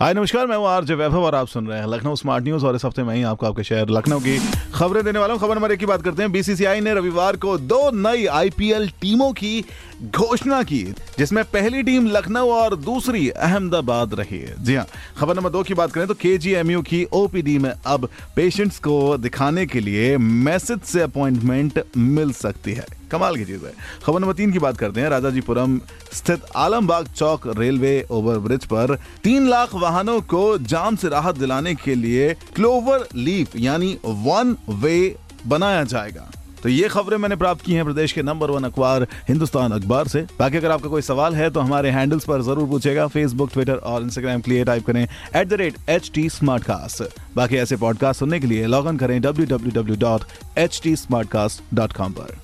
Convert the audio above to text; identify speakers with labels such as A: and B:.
A: हाय, नमस्कार, मैं हूँ आर आरजे वैभव और आप सुन रहे हैं लखनऊ स्मार्ट न्यूज़ और इस हफ़्ते में ही आपको आपके शहर लखनऊ की खबरें देने वाला हूँ। खबर नंबर एक की बात करते हैं। बीसीसीआई ने रविवार को दो नई आईपीएल टीमों की घोषणा की, जिसमें पहली टीम लखनऊ और दूसरी अहमदाबाद रही है। जी हाँ खबर नंबर दो की बात करें तो के की ओपीडी में अब पेशेंट्स को दिखाने के लिए मैसेज से अपॉइंटमेंट मिल सकती है। कमाल की चीज़ है। खबर नंबर तीन की बात करते हैं। राजा राजाजीपुरम स्थित आलमबाग चौक रेलवे ओवरब्रिज पर तीन लाख वाहनों को जाम से राहत दिलाने के लिए क्लोवर लीफ यानी वन वे बनाया जाएगा। तो ये खबरें मैंने प्राप्त की हैं प्रदेश के नंबर वन अखबार हिंदुस्तान अखबार से। बाकी अगर आपका कोई सवाल है तो हमारे हैंडल्स पर ज़रूर पूछेगा। फेसबुक ट्विटर और इंस्टाग्राम के लिए टाइप करें। At the rate H T Smartcast बाकी ऐसे पॉडकास्ट सुनने के लिए लॉग इन करें W W W dot H T Smartcast dot com पर।